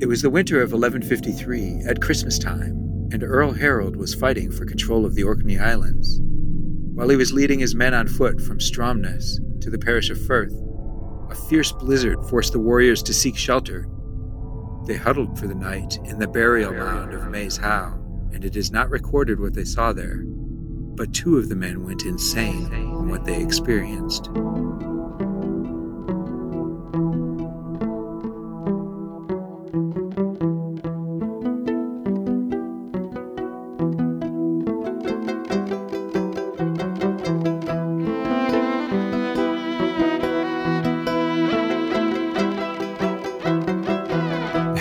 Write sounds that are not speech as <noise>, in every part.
It was the winter of 1153, at Christmas time, and Earl Harold was fighting for control of the Orkney Islands. While he was leading his men on foot from Stromness to the parish of Firth, a fierce blizzard forced the warriors to seek shelter. They huddled for the night in the burial mound of Maes Howe, and it is not recorded what they saw there, but two of the men went insane from what they experienced.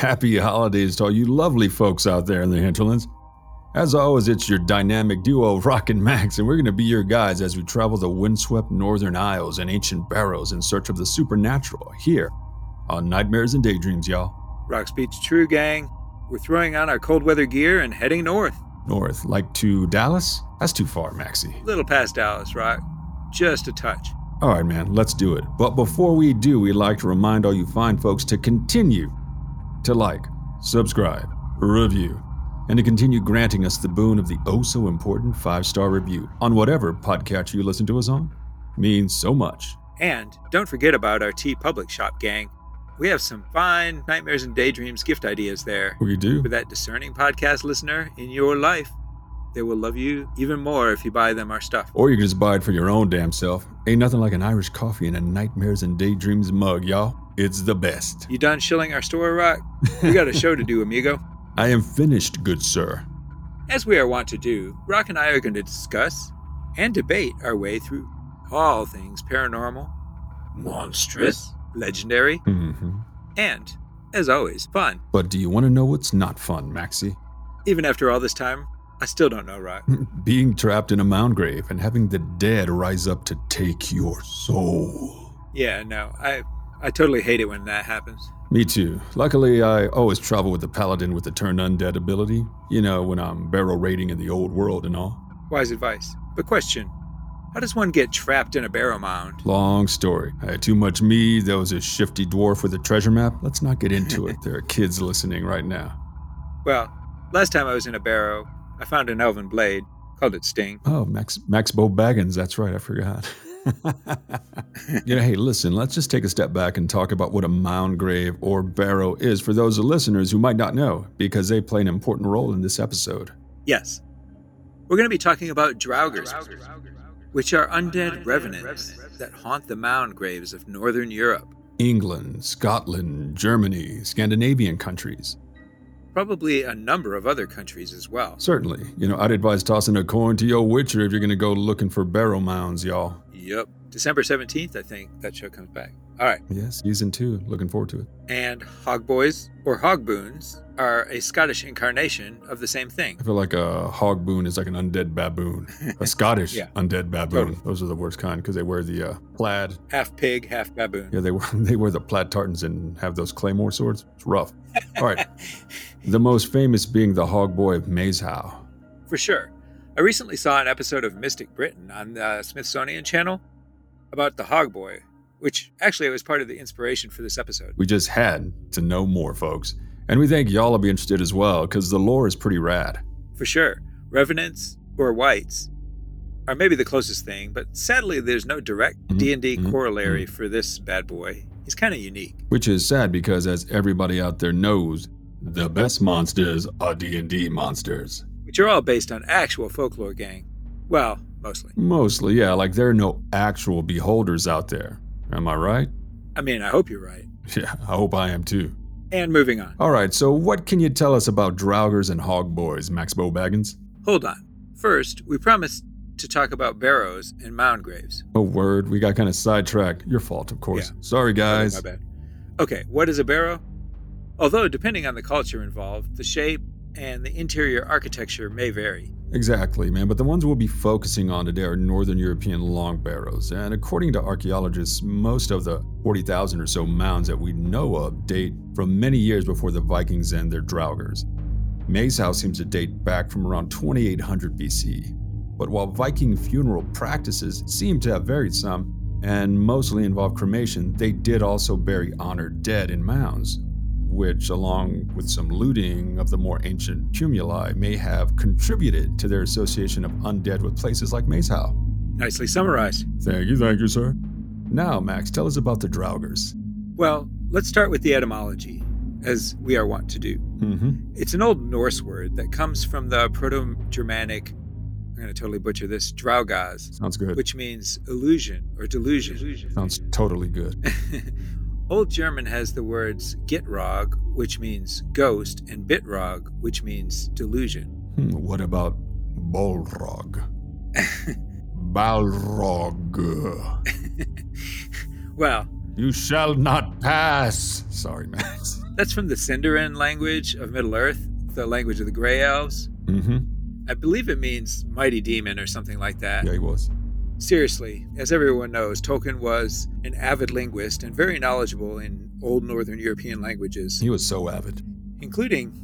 Happy holidays to all you lovely folks out there in the hinterlands. As always, it's your dynamic duo, Rock and Max, and we're going to be your guides as we travel the windswept northern isles and ancient barrows in search of the supernatural here on Nightmares and Daydreams, y'all. Rock speaks true, gang. We're throwing on our cold weather gear and heading north. North, like to Dallas? That's too far, Maxie. Little past Dallas, Rock. Just a touch. All right, man, let's do it. But before we do, we'd like to remind all you fine folks to continue to like, subscribe, review, and to continue granting us the boon of the oh so important five star review on whatever podcast you listen to us on. Means so much. And don't forget about our TeePublic Shop, gang. We have some fine Nightmares and Daydreams gift ideas there. We do. For that discerning podcast listener in your life, they will love you even more if you buy them our stuff. Or you can just buy it for your own damn self. Ain't nothing like an Irish coffee and a Nightmares and Daydreams mug, y'all. It's the best. You done shilling our store, Rock? We got a <laughs> show to do, amigo. I am finished, good sir. As we are wont to do, Rock and I are going to discuss and debate our way through all things paranormal, monstrous, legendary, Mm-hmm. and, as always, fun. But do you want to know what's not fun, Maxie? Even after all this time, I still don't know, Rock. <laughs> Being trapped in a mound grave and having the dead rise up to take your soul. Yeah, no, I I totally hate it when that happens. Me too. Luckily, I always travel with the paladin with the turn undead ability. You know, when I'm barrel raiding in the old world and all. Wise advice. But question How does one get trapped in a barrow mound? Long story. I had too much me. There was a shifty dwarf with a treasure map. Let's not get into it. There are kids listening right now. Well, last time I was in a barrow, I found an elven blade, called it Sting. Oh, Max Max Bo Baggins. That's right. I forgot. <laughs> <laughs> you know, hey, listen, let's just take a step back and talk about what a mound grave or barrow is for those listeners who might not know, because they play an important role in this episode. Yes. We're going to be talking about draugrs, which are undead revenants that haunt the mound graves of northern Europe. England, Scotland, Germany, Scandinavian countries. Probably a number of other countries as well. Certainly. You know, I'd advise tossing a coin to your Witcher if you're going to go looking for barrow mounds, y'all. Yep. December 17th, I think that show comes back. All right. Yes, season two. Looking forward to it. And hogboys or hogboons are a Scottish incarnation of the same thing. I feel like a hogboon is like an undead baboon. A Scottish <laughs> Yeah. undead baboon. Totally. Those are the worst kind because they wear the uh, plaid. Half pig, half baboon. Yeah, they wear, <laughs> they wear the plaid tartans and have those claymore swords. It's rough. All right. <laughs> the most famous being the hog boy of Maes Howe. For sure. I recently saw an episode of Mystic Britain on the Smithsonian Channel about the hog boy, which actually was part of the inspiration for this episode. We just had to know more, folks. And we think y'all will be interested as well because the lore is pretty rad. For sure. Revenants or wights are maybe the closest thing, but sadly there's no direct Mhm, D&D mhm, corollary for this bad boy. He's kind of unique. Which is sad because as everybody out there knows, the best monsters are D&D monsters. Which are all based on actual folklore gang. Well, mostly. Mostly, yeah, like there are no actual beholders out there. Am I right? I mean, I hope you're right. <laughs> Yeah, I hope I am too. And moving on. All right, so what can you tell us about Draugrs and Hog Boys, Max Bo Baggins? Hold on. First, we promised to talk about barrows and mound graves. Oh, word, we got kind of sidetracked. Your fault, of course. Sorry, oh, guys. My bad. Okay, what is a barrow? Although, depending on the culture involved, the shape and the interior architecture may vary. Exactly, man. But the ones we'll be focusing on today are Northern European long barrows. And according to archaeologists, most of the 40,000 or so mounds that we know of date from many years before the Vikings and their Draugrs. Maes Howe seems to date back from around 2800 BC. But while Viking funeral practices seem to have varied some, and mostly involved cremation, they did also bury honored dead in mounds. Which, along with some looting of the more ancient cumuli, may have contributed to their association of undead with places like Maes Howe. Nicely summarized. Thank you, thank you, sir. Now, Max, tell us about the Draugrs. Well, let's start with the etymology, as we are wont to do. Mm-hmm. It's an old Norse word that comes from the Proto Germanic, I'm going to totally butcher this, Draugaz, Sounds good. which means illusion or delusion. Sounds totally good. <laughs> Old German has the words Gitrog, which means ghost, and Bitrog, which means delusion. Hmm, what about Balrog? <laughs> Balrog. <laughs> Well, You shall not pass. Sorry, Max. <laughs> that's from the Sindarin language of Middle Earth, the language of the Grey Elves. Mm-hmm. I believe it means mighty demon or something like that. Yeah, he was. Seriously, as everyone knows, Tolkien was an avid linguist and very knowledgeable in old Northern European languages, He was so avid. including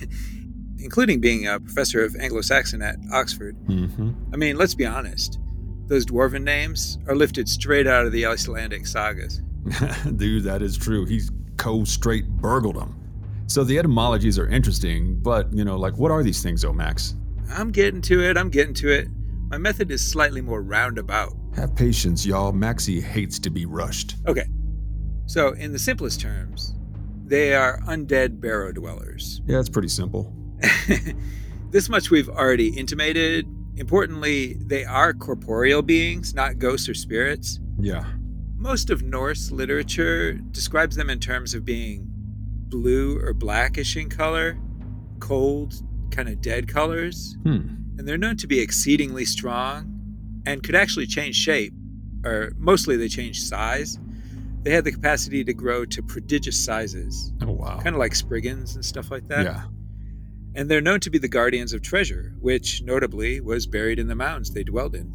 <laughs> including being a professor of Anglo-Saxon at Oxford. Mm-hmm. I mean, let's be honest. Those dwarven names are lifted straight out of the Icelandic sagas. <laughs> Dude, that is true. He's co straight burgled them. So the etymologies are interesting, but, you know, like, what are these things, though, Max? I'm getting to it. I'm getting to it. My method is slightly more roundabout. Have patience, y'all. Maxie hates to be rushed. Okay. So, in the simplest terms, they are undead barrow dwellers. Yeah, it's pretty simple. <laughs> this much we've already intimated. Importantly, they are corporeal beings, not ghosts or spirits. Yeah. Most of Norse literature describes them in terms of being blue or blackish in color, cold, kind of dead colors, Hmm. And they're known to be exceedingly strong and could actually change shape, or mostly they change size. They had the capacity to grow to prodigious sizes, Oh, wow. kind of like Spriggans and stuff like that. yeah. And they're known to be the guardians of treasure, which notably was buried in the mounds they dwelled in.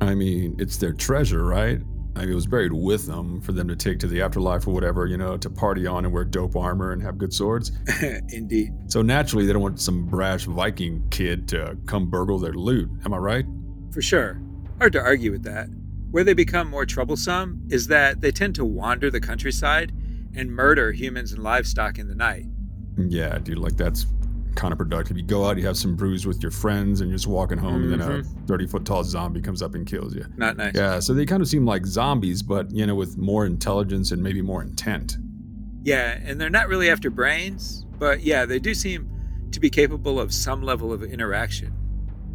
I mean, it's their treasure, right? I mean, it was buried with them for them to take to the afterlife or whatever, you know, to party on and wear dope armor and have good swords. <laughs> Indeed. So naturally, they don't want some brash Viking kid to come burgle their loot. Am I right? For sure. Hard to argue with that. Where they become more troublesome is that they tend to wander the countryside and murder humans and livestock in the night. Yeah, dude, like that's counterproductive. You go out, you have some brews with your friends, and you're just walking home, and then a mm-hmm. 30 foot tall zombie comes up and kills you. Not nice. Yeah, so they kind of seem like zombies, but, you know, with more intelligence and maybe more intent. Yeah, and they're not really after brains, but yeah, they do seem to be capable of some level of interaction.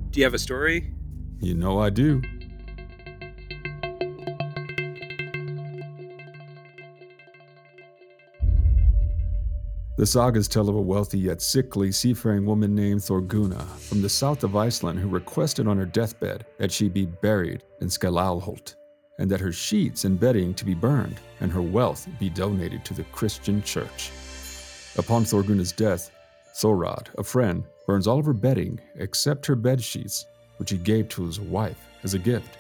Do you have a story? You know I do. The sagas tell of a wealthy yet sickly seafaring woman named Thorgunna from the south of Iceland who requested on her deathbed that she be buried in Skalalholt, and that her sheets and bedding to be burned, and her wealth be donated to the Christian church. Upon Thorgunna's death, Thorod, a friend, burns all of her bedding except her bed sheets, which he gave to his wife as a gift.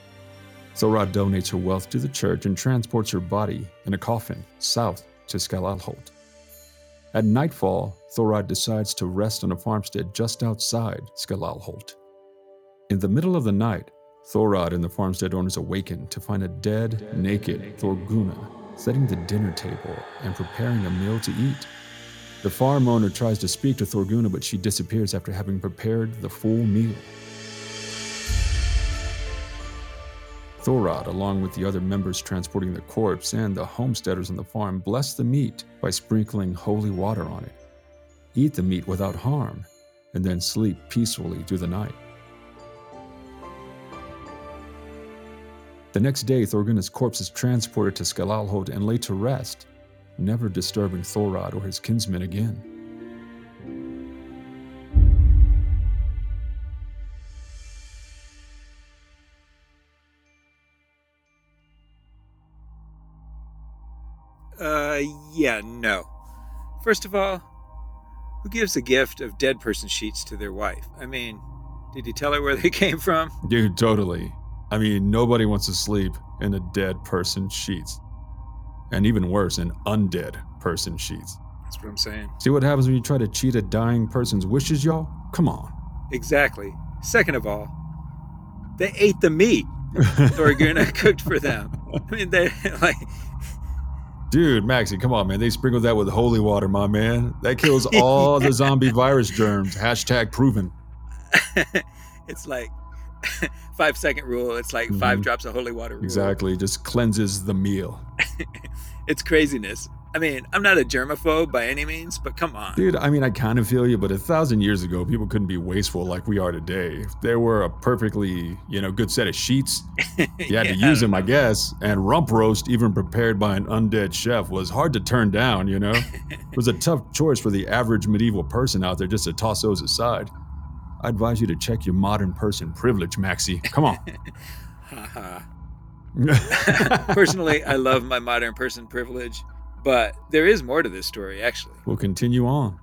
Thorod donates her wealth to the church and transports her body in a coffin south to Skalalholt. At nightfall, Thorod decides to rest on a farmstead just outside Skalalholt. In the middle of the night, Thorod and the farmstead owners awaken to find a dead, naked Thorgunna setting the dinner table and preparing a meal to eat. The farm owner tries to speak to Thorgunna, but she disappears after having prepared the full meal. Thorod, along with the other members transporting the corpse and the homesteaders on the farm, bless the meat by sprinkling holy water on it. Eat the meat without harm, and then sleep peacefully through the night. The next day, Thorgunna's corpse is transported to Skalalholt and laid to rest, never disturbing Thorod or his kinsmen again. Yeah, no. First of all, who gives a gift of dead person sheets to their wife? I mean, did you tell her where they <laughs> came from? Dude, totally. I mean, nobody wants to sleep in a dead person sheets. And even worse, in undead person sheets. That's what I'm saying. See what happens when you try to cheat a dying person's wishes, y'all? Come on. Exactly. Second of all, they ate the meat Thorgunna <laughs> <laughs> cooked for them. I mean, they like Dude, Maxie, come on, man. They sprinkled that with holy water, my man. That kills all the <laughs> zombie virus germs. Hashtag proven. <laughs> it's like <laughs> five second rule. It's like mm-hmm. five drops of holy water rule. Exactly. Just cleanses the meal. it's craziness. I mean, I'm not a germaphobe by any means, but come on. Dude, I mean, I kind of feel you, but a thousand years ago, people couldn't be wasteful like we are today. If there were a perfectly, you know, good set of sheets. You had <laughs> yeah, to use them, I guess. And rump roast, even prepared by an undead chef, was hard to turn down, you know? <laughs> it was a tough choice for the average medieval person out there just to toss those aside. I advise you to check your modern person privilege, Maxie. Come on. <laughs> Personally, I love my modern person privilege. But there is more to this story, actually. We'll continue on.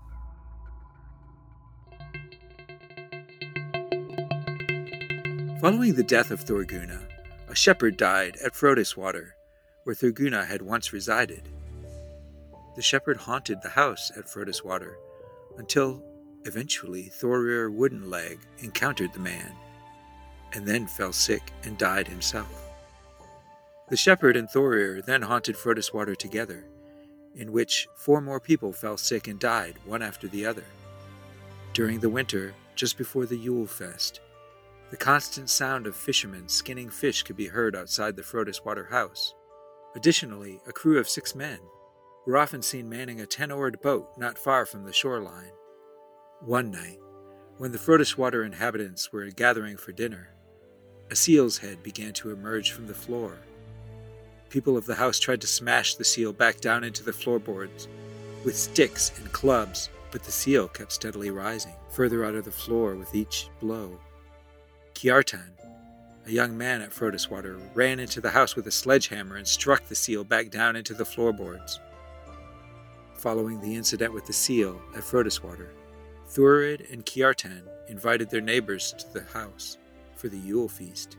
Following the death of Thorgunna, a shepherd died at Frodiswater, where Thorgunna had once resided. The shepherd haunted the house at Frodiswater until eventually Thorir Woodenleg encountered the man, and then fell sick and died himself. The shepherd and Thorir then haunted Frodiswater together, in which four more people fell sick and died, one after the other. During the winter, just before the Yule Fest, the constant sound of fishermen skinning fish could be heard outside the Frodiswater house. Additionally, a crew of six men were often seen manning a ten oared boat not far from the shoreline. One night, when the Frodiswater inhabitants were gathering for dinner, a seal's head began to emerge from the floor people of the house tried to smash the seal back down into the floorboards with sticks and clubs, but the seal kept steadily rising, further out of the floor with each blow. Kiartan, a young man at Frodiswater, ran into the house with a sledgehammer and struck the seal back down into the floorboards. Following the incident with the seal at Frodiswater, Thurid and Kiartan invited their neighbors to the house for the Yule feast.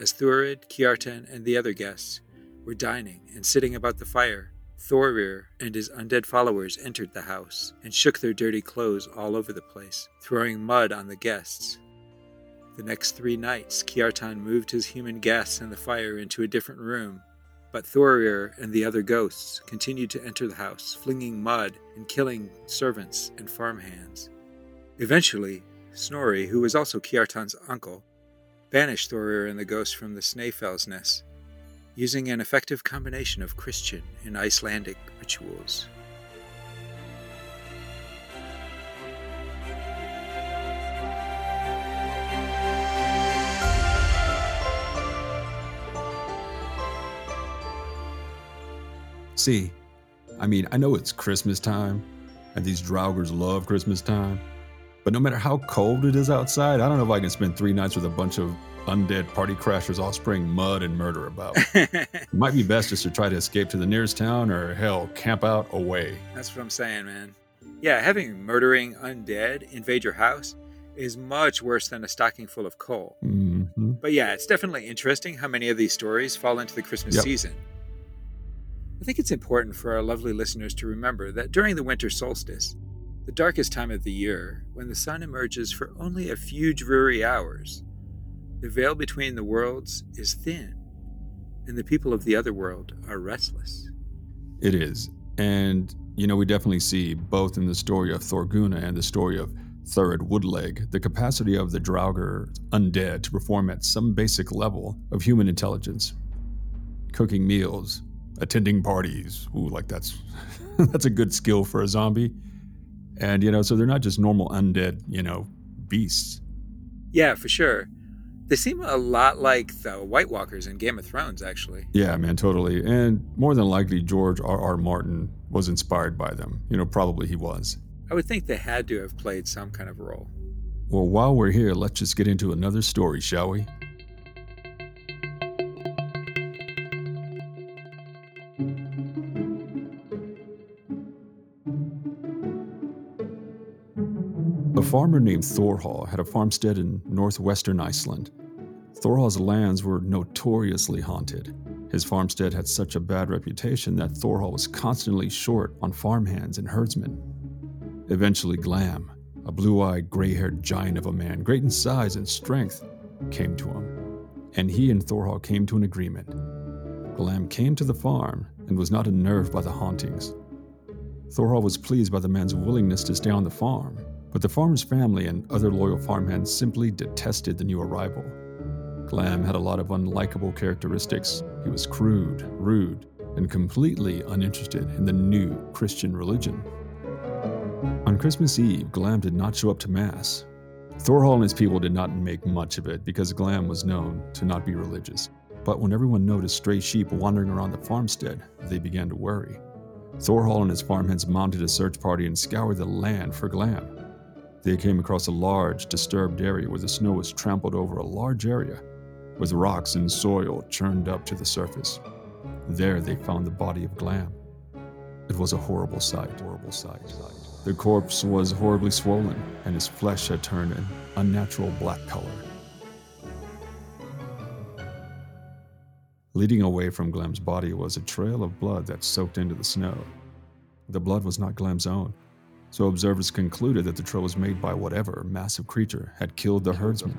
As Thurid, Kiartan, and the other guests were dining and sitting about the fire. Thorir and his undead followers entered the house and shook their dirty clothes all over the place, throwing mud on the guests. The next three nights, Kiartan moved his human guests and the fire into a different room, but Thorir and the other ghosts continued to enter the house, flinging mud and killing servants and farmhands. Eventually, Snorri, who was also Kiartan's uncle, banished Thorir and the ghosts from the Snæfellsnes using an effective combination of Christian and Icelandic rituals. See, I mean, I know it's Christmas time, and these Draugrs love Christmas time, but no matter how cold it is outside, I don't know if I can spend three nights with a bunch of undead party crashers all spraying mud and murder about. <laughs> it might be best just to try to escape to the nearest town or hell, camp out away. That's what I'm saying, man. Yeah, having murdering undead invade your house is much worse than a stocking full of coal. Mm-hmm. But yeah, it's definitely interesting how many of these stories fall into the Christmas yep. season. I think it's important for our lovely listeners to remember that during the winter solstice, the darkest time of the year, when the sun emerges for only a few dreary hours, the veil between the worlds is thin, and the people of the other world are restless. It is. And, you know, we definitely see both in the story of Thorgunna and the story of Thurid Woodleg the capacity of the Draugr undead to perform at some basic level of human intelligence. Cooking meals, attending parties. Ooh, like that's <laughs> that's a good skill for a zombie. And you know, so they're not just normal undead, you know, beasts. Yeah, for sure. They seem a lot like the White Walkers in Game of Thrones, actually. Yeah, man, totally. And more than likely, George R. R. Martin was inspired by them. You know, probably he was. I would think they had to have played some kind of role. Well, while we're here, let's just get into another story, shall we? Farmer named Thorhall had a farmstead in northwestern Iceland. Thorhall's lands were notoriously haunted. His farmstead had such a bad reputation that Thorhall was constantly short on farmhands and herdsmen. Eventually, Glam, a blue eyed, gray haired giant of a man, great in size and strength, came to him, and he and Thorhall came to an agreement. Glam came to the farm and was not unnerved by the hauntings. Thorhall was pleased by the man's willingness to stay on the farm, but the farmer's family and other loyal farmhands simply detested the new arrival. Glam had a lot of unlikable characteristics. He was crude, rude, and completely uninterested in the new Christian religion. On Christmas Eve, Glam did not show up to Mass. Thorhall and his people did not make much of it because Glam was known to not be religious. But when everyone noticed stray sheep wandering around the farmstead, they began to worry. Thorhall and his farmhands mounted a search party and scoured the land for Glam. They came across a large, disturbed area where the snow was trampled over a large area, with rocks and soil churned up to the surface. There they found the body of Glam. It was a horrible sight, horrible sight. The corpse was horribly swollen, and his flesh had turned an unnatural black color. Leading away from Glam's body was a trail of blood that soaked into the snow. The blood was not Glam's own, so observers concluded that the trail was made by whatever massive creature had killed the herdsman.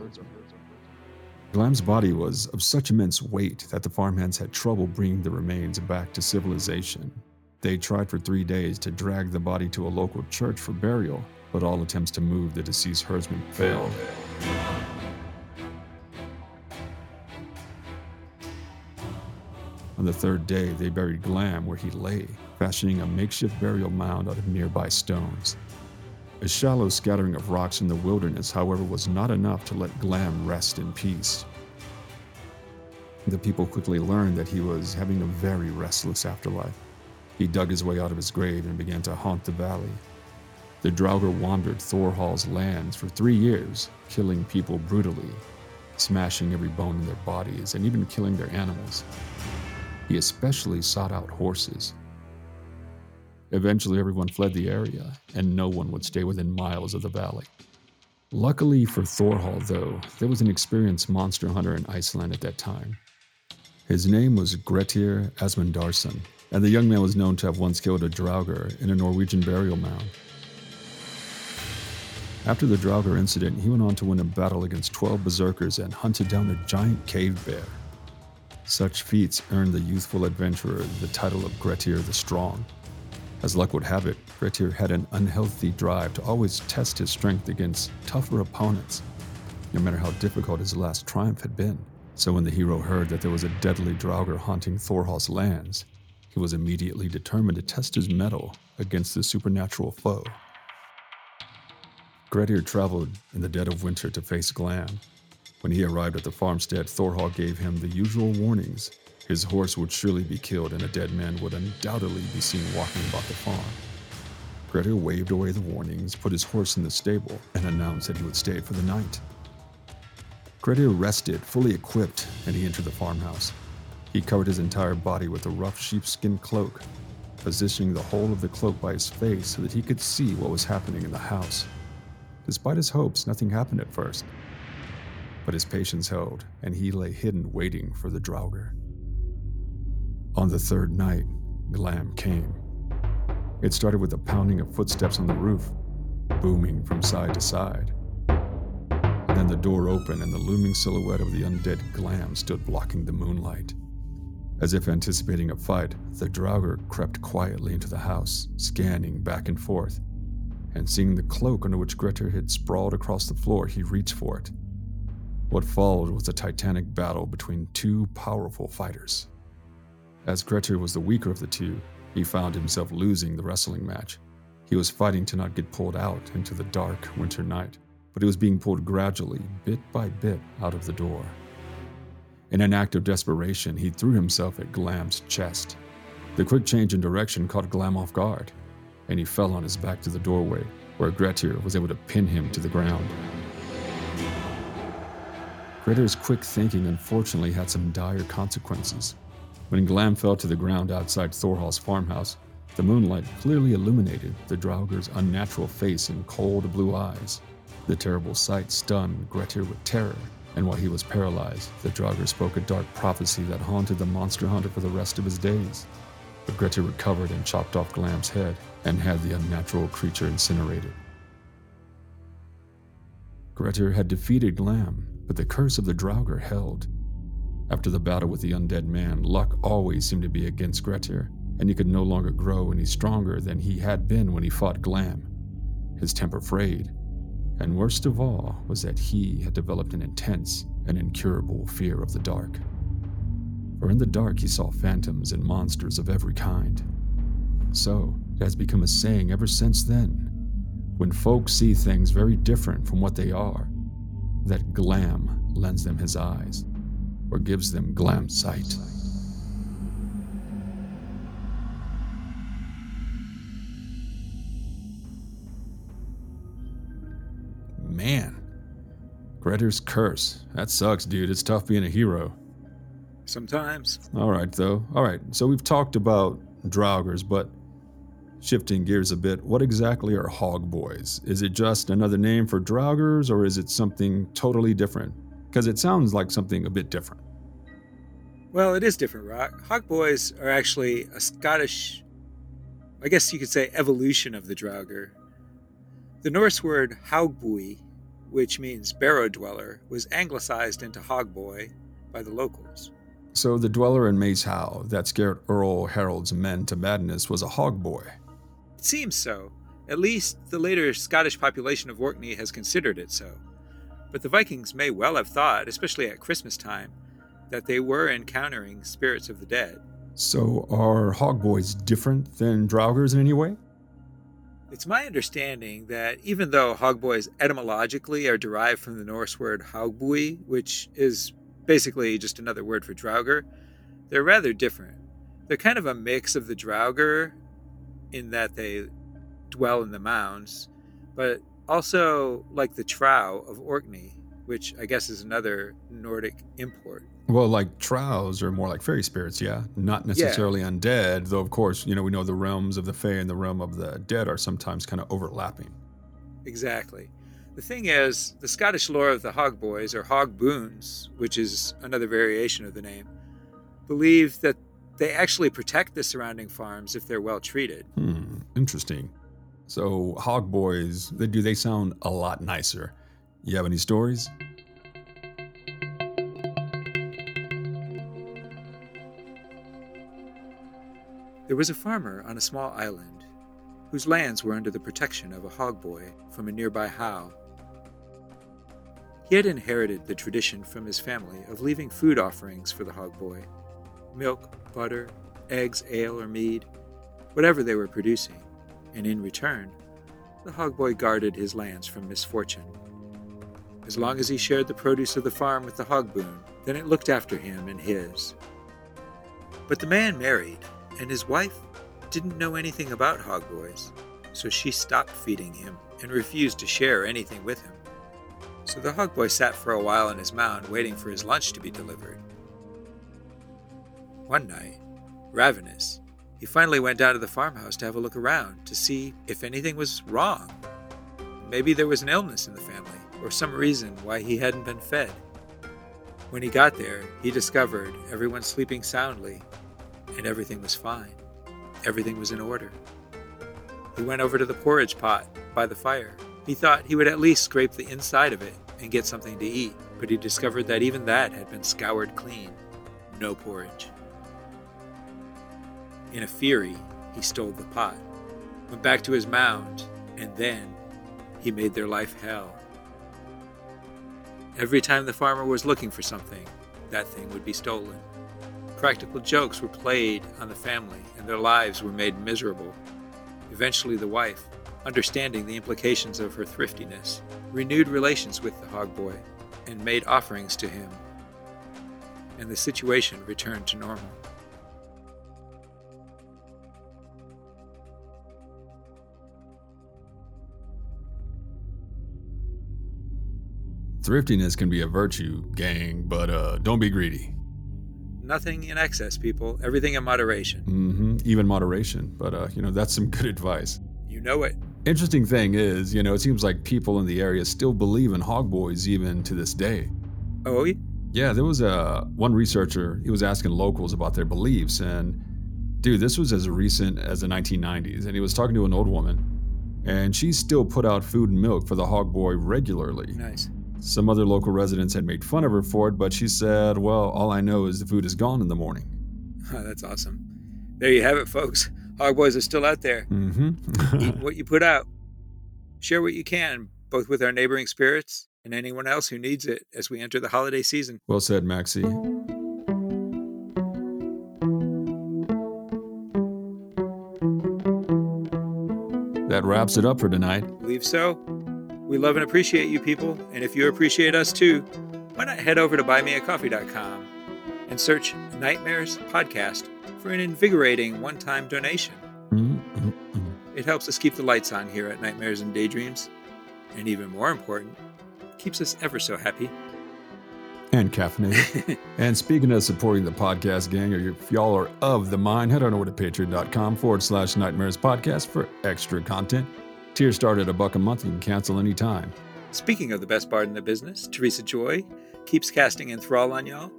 Glam's body was of such immense weight that the farmhands had trouble bringing the remains back to civilization. They tried for three days to drag the body to a local church for burial, but all attempts to move the deceased herdsman failed. On the third day, they buried Glam where he lay, fashioning a makeshift burial mound out of nearby stones. A shallow scattering of rocks in the wilderness, however, was not enough to let Glam rest in peace. The people quickly learned that he was having a very restless afterlife. He dug his way out of his grave and began to haunt the valley. The Draugr wandered Thorhall's lands for three years, killing people brutally, smashing every bone in their bodies, and even killing their animals. He especially sought out horses, Eventually, everyone fled the area, and no one would stay within miles of the valley. Luckily for Thorhall, though, there was an experienced monster hunter in Iceland at that time. His name was Grettir Asmundarsson, and the young man was known to have once killed a Draugr in a Norwegian burial mound. After the Draugr incident, he went on to win a battle against 12 berserkers and hunted down a giant cave bear. Such feats earned the youthful adventurer the title of Grettir the Strong. As luck would have it, Grettir had an unhealthy drive to always test his strength against tougher opponents, no matter how difficult his last triumph had been. So when the hero heard that there was a deadly Draugr haunting Thorhall's lands, he was immediately determined to test his mettle against the supernatural foe. Grettir traveled in the dead of winter to face Glam. When he arrived at the farmstead, Thorhall gave him the usual warnings his horse would surely be killed, and a dead man would undoubtedly be seen walking about the farm. Grettir waved away the warnings, put his horse in the stable, and announced that he would stay for the night. Grettir rested, fully equipped, and he entered the farmhouse. He covered his entire body with a rough sheepskin cloak, positioning the whole of the cloak by his face so that he could see what was happening in the house. Despite his hopes, nothing happened at first. But his patience held, and he lay hidden waiting for the Draugr. On the third night, Glam came. It started with the pounding of footsteps on the roof, booming from side to side. Then the door opened and the looming silhouette of the undead Glam stood blocking the moonlight. As if anticipating a fight, the Draugr crept quietly into the house, scanning back and forth. And seeing the cloak under which Grettir had sprawled across the floor, he reached for it. What followed was a titanic battle between two powerful fighters. As Grettir was the weaker of the two, he found himself losing the wrestling match. He was fighting to not get pulled out into the dark winter night, but he was being pulled gradually, bit by bit, out of the door. In an act of desperation, he threw himself at Glam's chest. The quick change in direction caught Glam off guard, and he fell on his back to the doorway, where Grettir was able to pin him to the ground. Grettir's quick thinking unfortunately had some dire consequences. When Glam fell to the ground outside Thorhall's farmhouse, the moonlight clearly illuminated the Draugr's unnatural face and cold blue eyes. The terrible sight stunned Grettir with terror, and while he was paralyzed, the Draugr spoke a dark prophecy that haunted the monster hunter for the rest of his days. But Grettir recovered and chopped off Glam's head and had the unnatural creature incinerated. Grettir had defeated Glam, but the curse of the Draugr held. After the battle with the undead man, luck always seemed to be against Grettir, and he could no longer grow any stronger than he had been when he fought Glam. His temper frayed, and worst of all was that he had developed an intense and incurable fear of the dark. For in the dark he saw phantoms and monsters of every kind. So, it has become a saying ever since then when folks see things very different from what they are, that Glam lends them his eyes or gives them glam sight. Man, Grettir's curse. That sucks, dude. It's tough being a hero. Sometimes. All right, though. All right, so we've talked about Draugrs, but shifting gears a bit, what exactly are Hog Boys? Is it just another name for Draugrs, or is it something totally different? Because it sounds like something a bit different. Well, it is different, Rock. Hog Boys are actually a Scottish, I guess you could say, evolution of the Draugr. The Norse word Haugbui, which means barrow dweller, was anglicized into Hogboy by the locals. So the dweller in Maes Howe that scared Earl Harold's men to madness was a Hogboy. It seems so. At least the later Scottish population of Orkney has considered it so. But the Vikings may well have thought, especially at Christmas time, that they were encountering spirits of the dead. So are Hogboys different than Draugrs in any way? It's my understanding that even though hogboys etymologically are derived from the Norse word hagbui, which is basically just another word for Draugr, they're rather different. They're kind of a mix of the Draugr in that they dwell in the mounds, but also like the Trow of Orkney, which I guess is another Nordic import. Well, like Trows are more like fairy spirits, yeah, not necessarily yeah. undead. Though, of course, you know we know the realms of the fae and the realm of the dead are sometimes kind of overlapping. Exactly. The thing is, the Scottish lore of the Hog Boys, or Hog Boons, which is another variation of the name, believe that they actually protect the surrounding farms if they're well treated. Hmm, interesting. So, Hog Boys, they, do they sound a lot nicer? You have any stories? There was a farmer on a small island whose lands were under the protection of a hog boy from a nearby howe. He had inherited the tradition from his family of leaving food offerings for the hog boy milk, butter, eggs, ale, or mead, whatever they were producing, and in return, the hog boy guarded his lands from misfortune. As long as he shared the produce of the farm with the hog boon, then it looked after him and his. But the man married and his wife didn't know anything about hog boys, so she stopped feeding him and refused to share anything with him. So the hog boy sat for a while in his mound waiting for his lunch to be delivered. One night, ravenous, he finally went down to the farmhouse to have a look around to see if anything was wrong. Maybe there was an illness in the family, or some reason why he hadn't been fed. When he got there, he discovered everyone sleeping soundly and everything was fine. Everything was in order. He went over to the porridge pot by the fire. He thought he would at least scrape the inside of it and get something to eat, but he discovered that even that had been scoured clean. No porridge. In a fury, he stole the pot, went back to his mound, and then he made their life hell. Every time the farmer was looking for something, that thing would be stolen. Practical jokes were played on the family, and their lives were made miserable. Eventually, the wife, understanding the implications of her thriftiness, renewed relations with the hog boy and made offerings to him, and the situation returned to normal. Thriftiness can be a virtue, gang, but uh, don't be greedy. Nothing in excess, people. Everything in moderation. Mm-hmm. Even moderation. But, uh, you know, that's some <laughs> good advice. You know it. Interesting thing is, you know, it seems like people in the area still believe in hog boys even to this day. Oh, yeah. There was a one researcher. He was asking locals about their beliefs, and dude, this was as recent as the 1990s. And he was talking to an old woman, and she still put out food and milk for the hog boy regularly. Nice. Some other local residents had made fun of her for it, but she said, Well, all I know is the food is gone in the morning. <laughs> Oh, that's awesome. There you have it, folks. Hog boys are still out there. Mm-hmm. <laughs> Eat what you put out. Share what you can, both with our neighboring spirits and anyone else who needs it as we enter the holiday season. well said, Maxie. That wraps it up for tonight. Believe so? We love and appreciate you people, and if you appreciate us too, why not head over to buymeacoffee.com and search Nightmares Podcast for an invigorating one time donation. It helps us keep the lights on here at Nightmares and Daydreams, and even more important, keeps us ever so happy. And caffeinated. <laughs> and speaking of supporting the podcast gang, or if y'all are of the mind, head on over to patreon.com forward slash nightmares podcast for extra content. Tiers start at a buck a month. You can cancel anytime. Speaking of the best bard in the business, Teresa Joy keeps casting enthrall on y'all.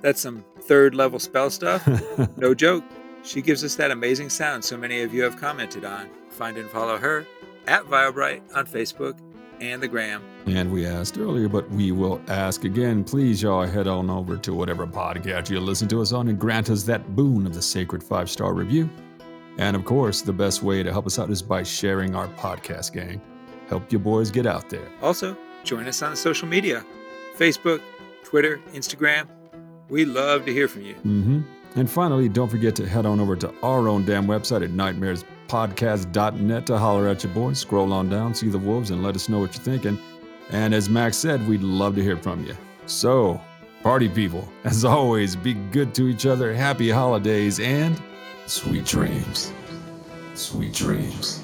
That's some third level spell stuff. <laughs> No joke. She gives us that amazing sound so many of you have commented on. Find and follow her at Viobright on Facebook and the Gram. And we asked earlier, but we will ask again. Please, y'all, head on over to whatever podcast you listen to us on and grant us that boon of the sacred five star review. And of course, the best way to help us out is by sharing our podcast, gang. Help your boys get out there. Also, join us on social media Facebook, Twitter, Instagram. We love to hear from you. hmm And finally, don't forget to head on over to our own damn website at nightmarespodcast.net to holler at your boys. Scroll on down, see the wolves, and let us know what you're thinking. And as Max said, we'd love to hear from you. So, party people, as always, be good to each other, happy holidays, and sweet dreams. Sweet dreams.